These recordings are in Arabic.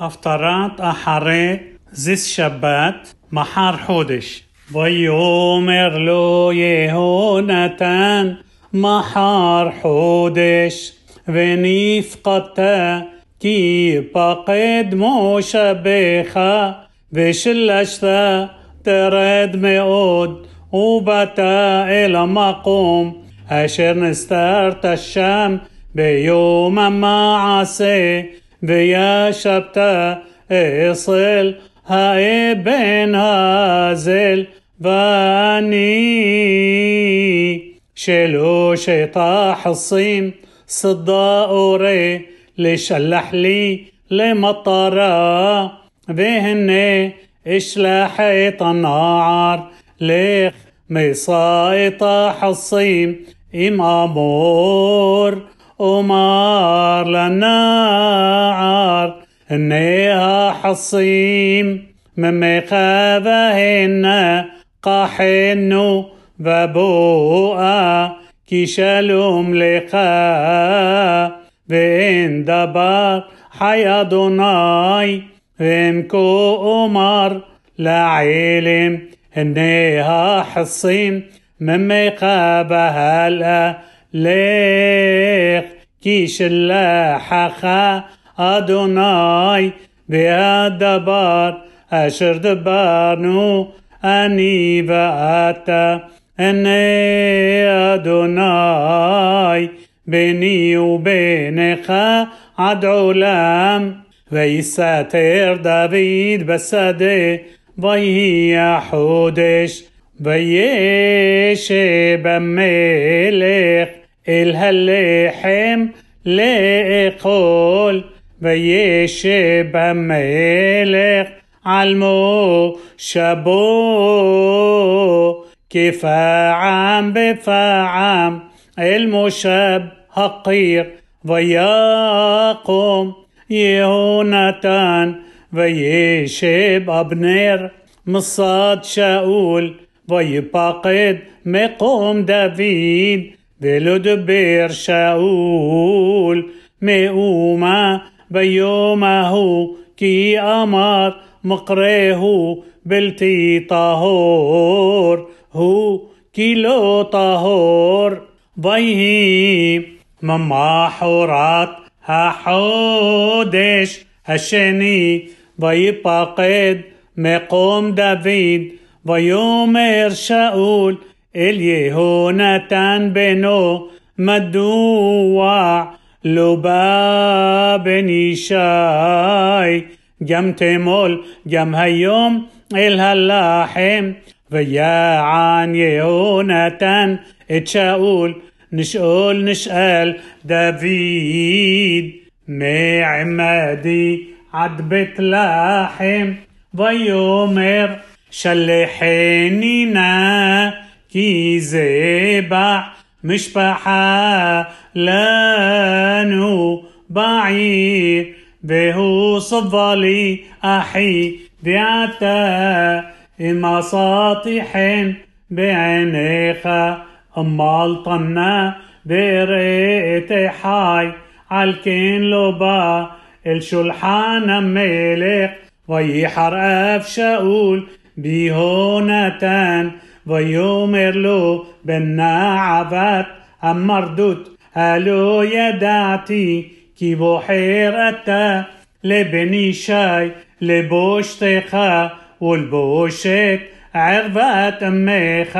הפטרת אחרי זיס שבת, מחר חודש. ויאמר לו יהונתן, מחר חודש, ונפקדת כי פקד מושבך, ושלשת תרד מאוד, ובאת אל המקום אשר נסתרת שם ביום המעשה, וישבת אצל האבן הזל, ואני שלושת החסים صدا أوري لشلح لي لمطرة بهن اشلحت النار ليخ مصايط حصيم إم أمور أمار للنار إنها حصيم من مخاذهن قحنو وبوءا כי שלום לך ואין דבר חי אדוני ואין כה אומר לעלם הנה החסים ממך והלאה לך כי שלחך אדוני והדבר אשר דברנו אני ואתה עיני אדוני ביני ובינך עד עולם ויסתר דוד בשדה ויהי החודש וישב המלך الهلحم لأقول ويشب ملك علمو شبو كفاعم بفاعم المشب حقير ويقوم يهونتان ويشب أبنير مصاد شاول ويبقد مقوم ולא דבר שאול מאומה ביום ההוא כי אמר מקרהו בלתי טהור הוא כי לא טהור ויהי ממחרת החודש השני ויפקד מקום דוד ויאמר שאול אל יהונתן בנו, מדוע לא בא בן ישי? גם תמול, גם היום, אל הלחם, ויען יהונתן את שאול, נשאול נשאל דוד, מעמדי עד בית לחם, ויאמר שלחני נא كي زيبع مش بحا لانو بعير بهو صفالي أحي بيعتا إما ساطحين بعينيخا أمال الطنا بريت حاي عالكين لوبا الشلحان ملك ويحر أف شاول بيهونتان. ויאמר לו בנה עבד המרדות הלא ידעתי כי בוחר אתה לבן ישי לבושתך ולבושת ערוות עמך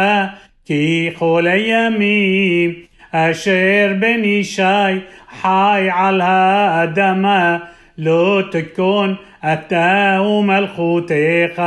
כי כל הימים אשר בן ישי חי על האדמה לא תכון אתה ומלכותך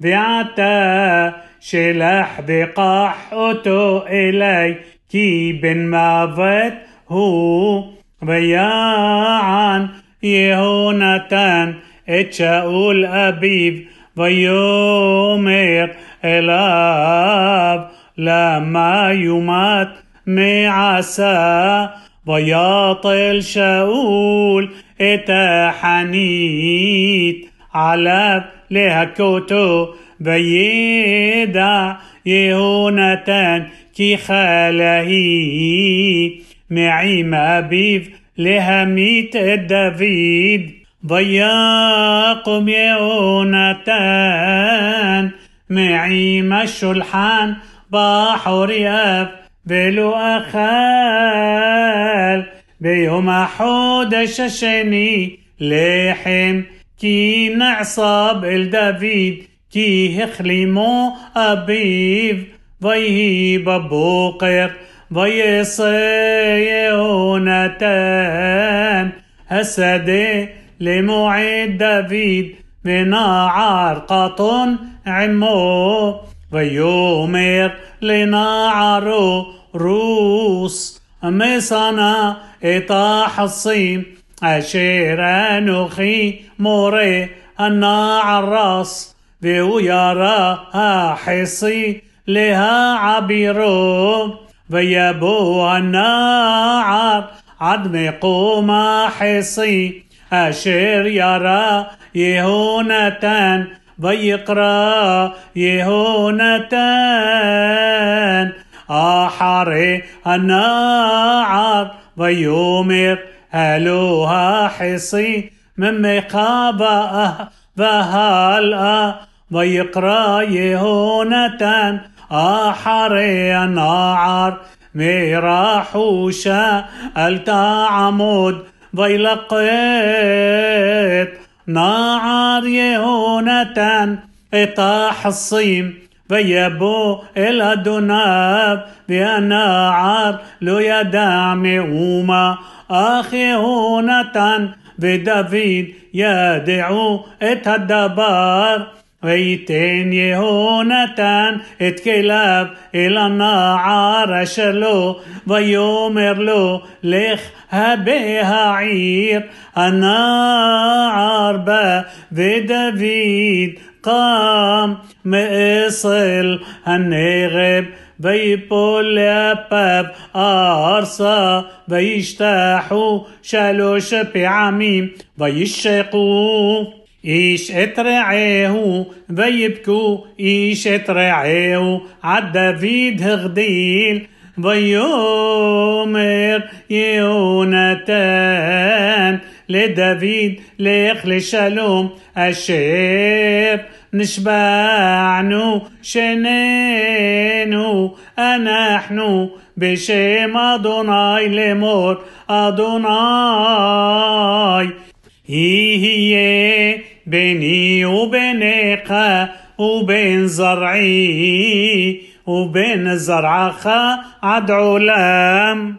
ועתה شلح بقحته إلي كي بن مافت هو بياعا يهونتان اتشاول أبيب ויאמר אליו למה יומת מעשה ויעטל שאול את החנית עליו להכותו ويدا يهونتان كي خالهي. معي ما بيف لهميت دافيد. ضياقم يهونتان. معي ما الشلحان بحر ياف بلو أخال. بيهما حودش شني لحم كي نعصاب الدافيد. כי החלימו אביו ויהי בבוקר ויעשה יהונתן השדה למועד דוד ונער קטון עמו ויאמר לנערו רוס משנא את החסים אשר אנוכי מורה הנער רס והוא ירה החסי להעבירו ויבוא הנער עד מקום החסי אשר ירה יהונתן ויקרא יהונתן אחרי הנער ויאמר אלוה החסי ממך והלאה ויקרא יהונתן אחרי הנער מרחושה אל תעמוד וילקט נער יהונתן את החסים ויבוא אל אדוניו והנער לא ידע מאומה אך יהונתן ודוד ידעו את הדבר ويتن يهونتان اتكلاب إلى النار شلو ويومر له لخ هبها عير النار با ودافيد قام مصل النغب ויפול לאפיו ארסה וישתחו שלוש פעמים וישקו איש את רעהו ויבכו איש את רעהו עד דוד הגדיל ויאמר יהונתן לדוד לך לשלום אשר נשבענו שנינו אנחנו בשם אדוני לאמור אדוני יהיה بيني وبين وبين زرعي وبين زرعخا عد علام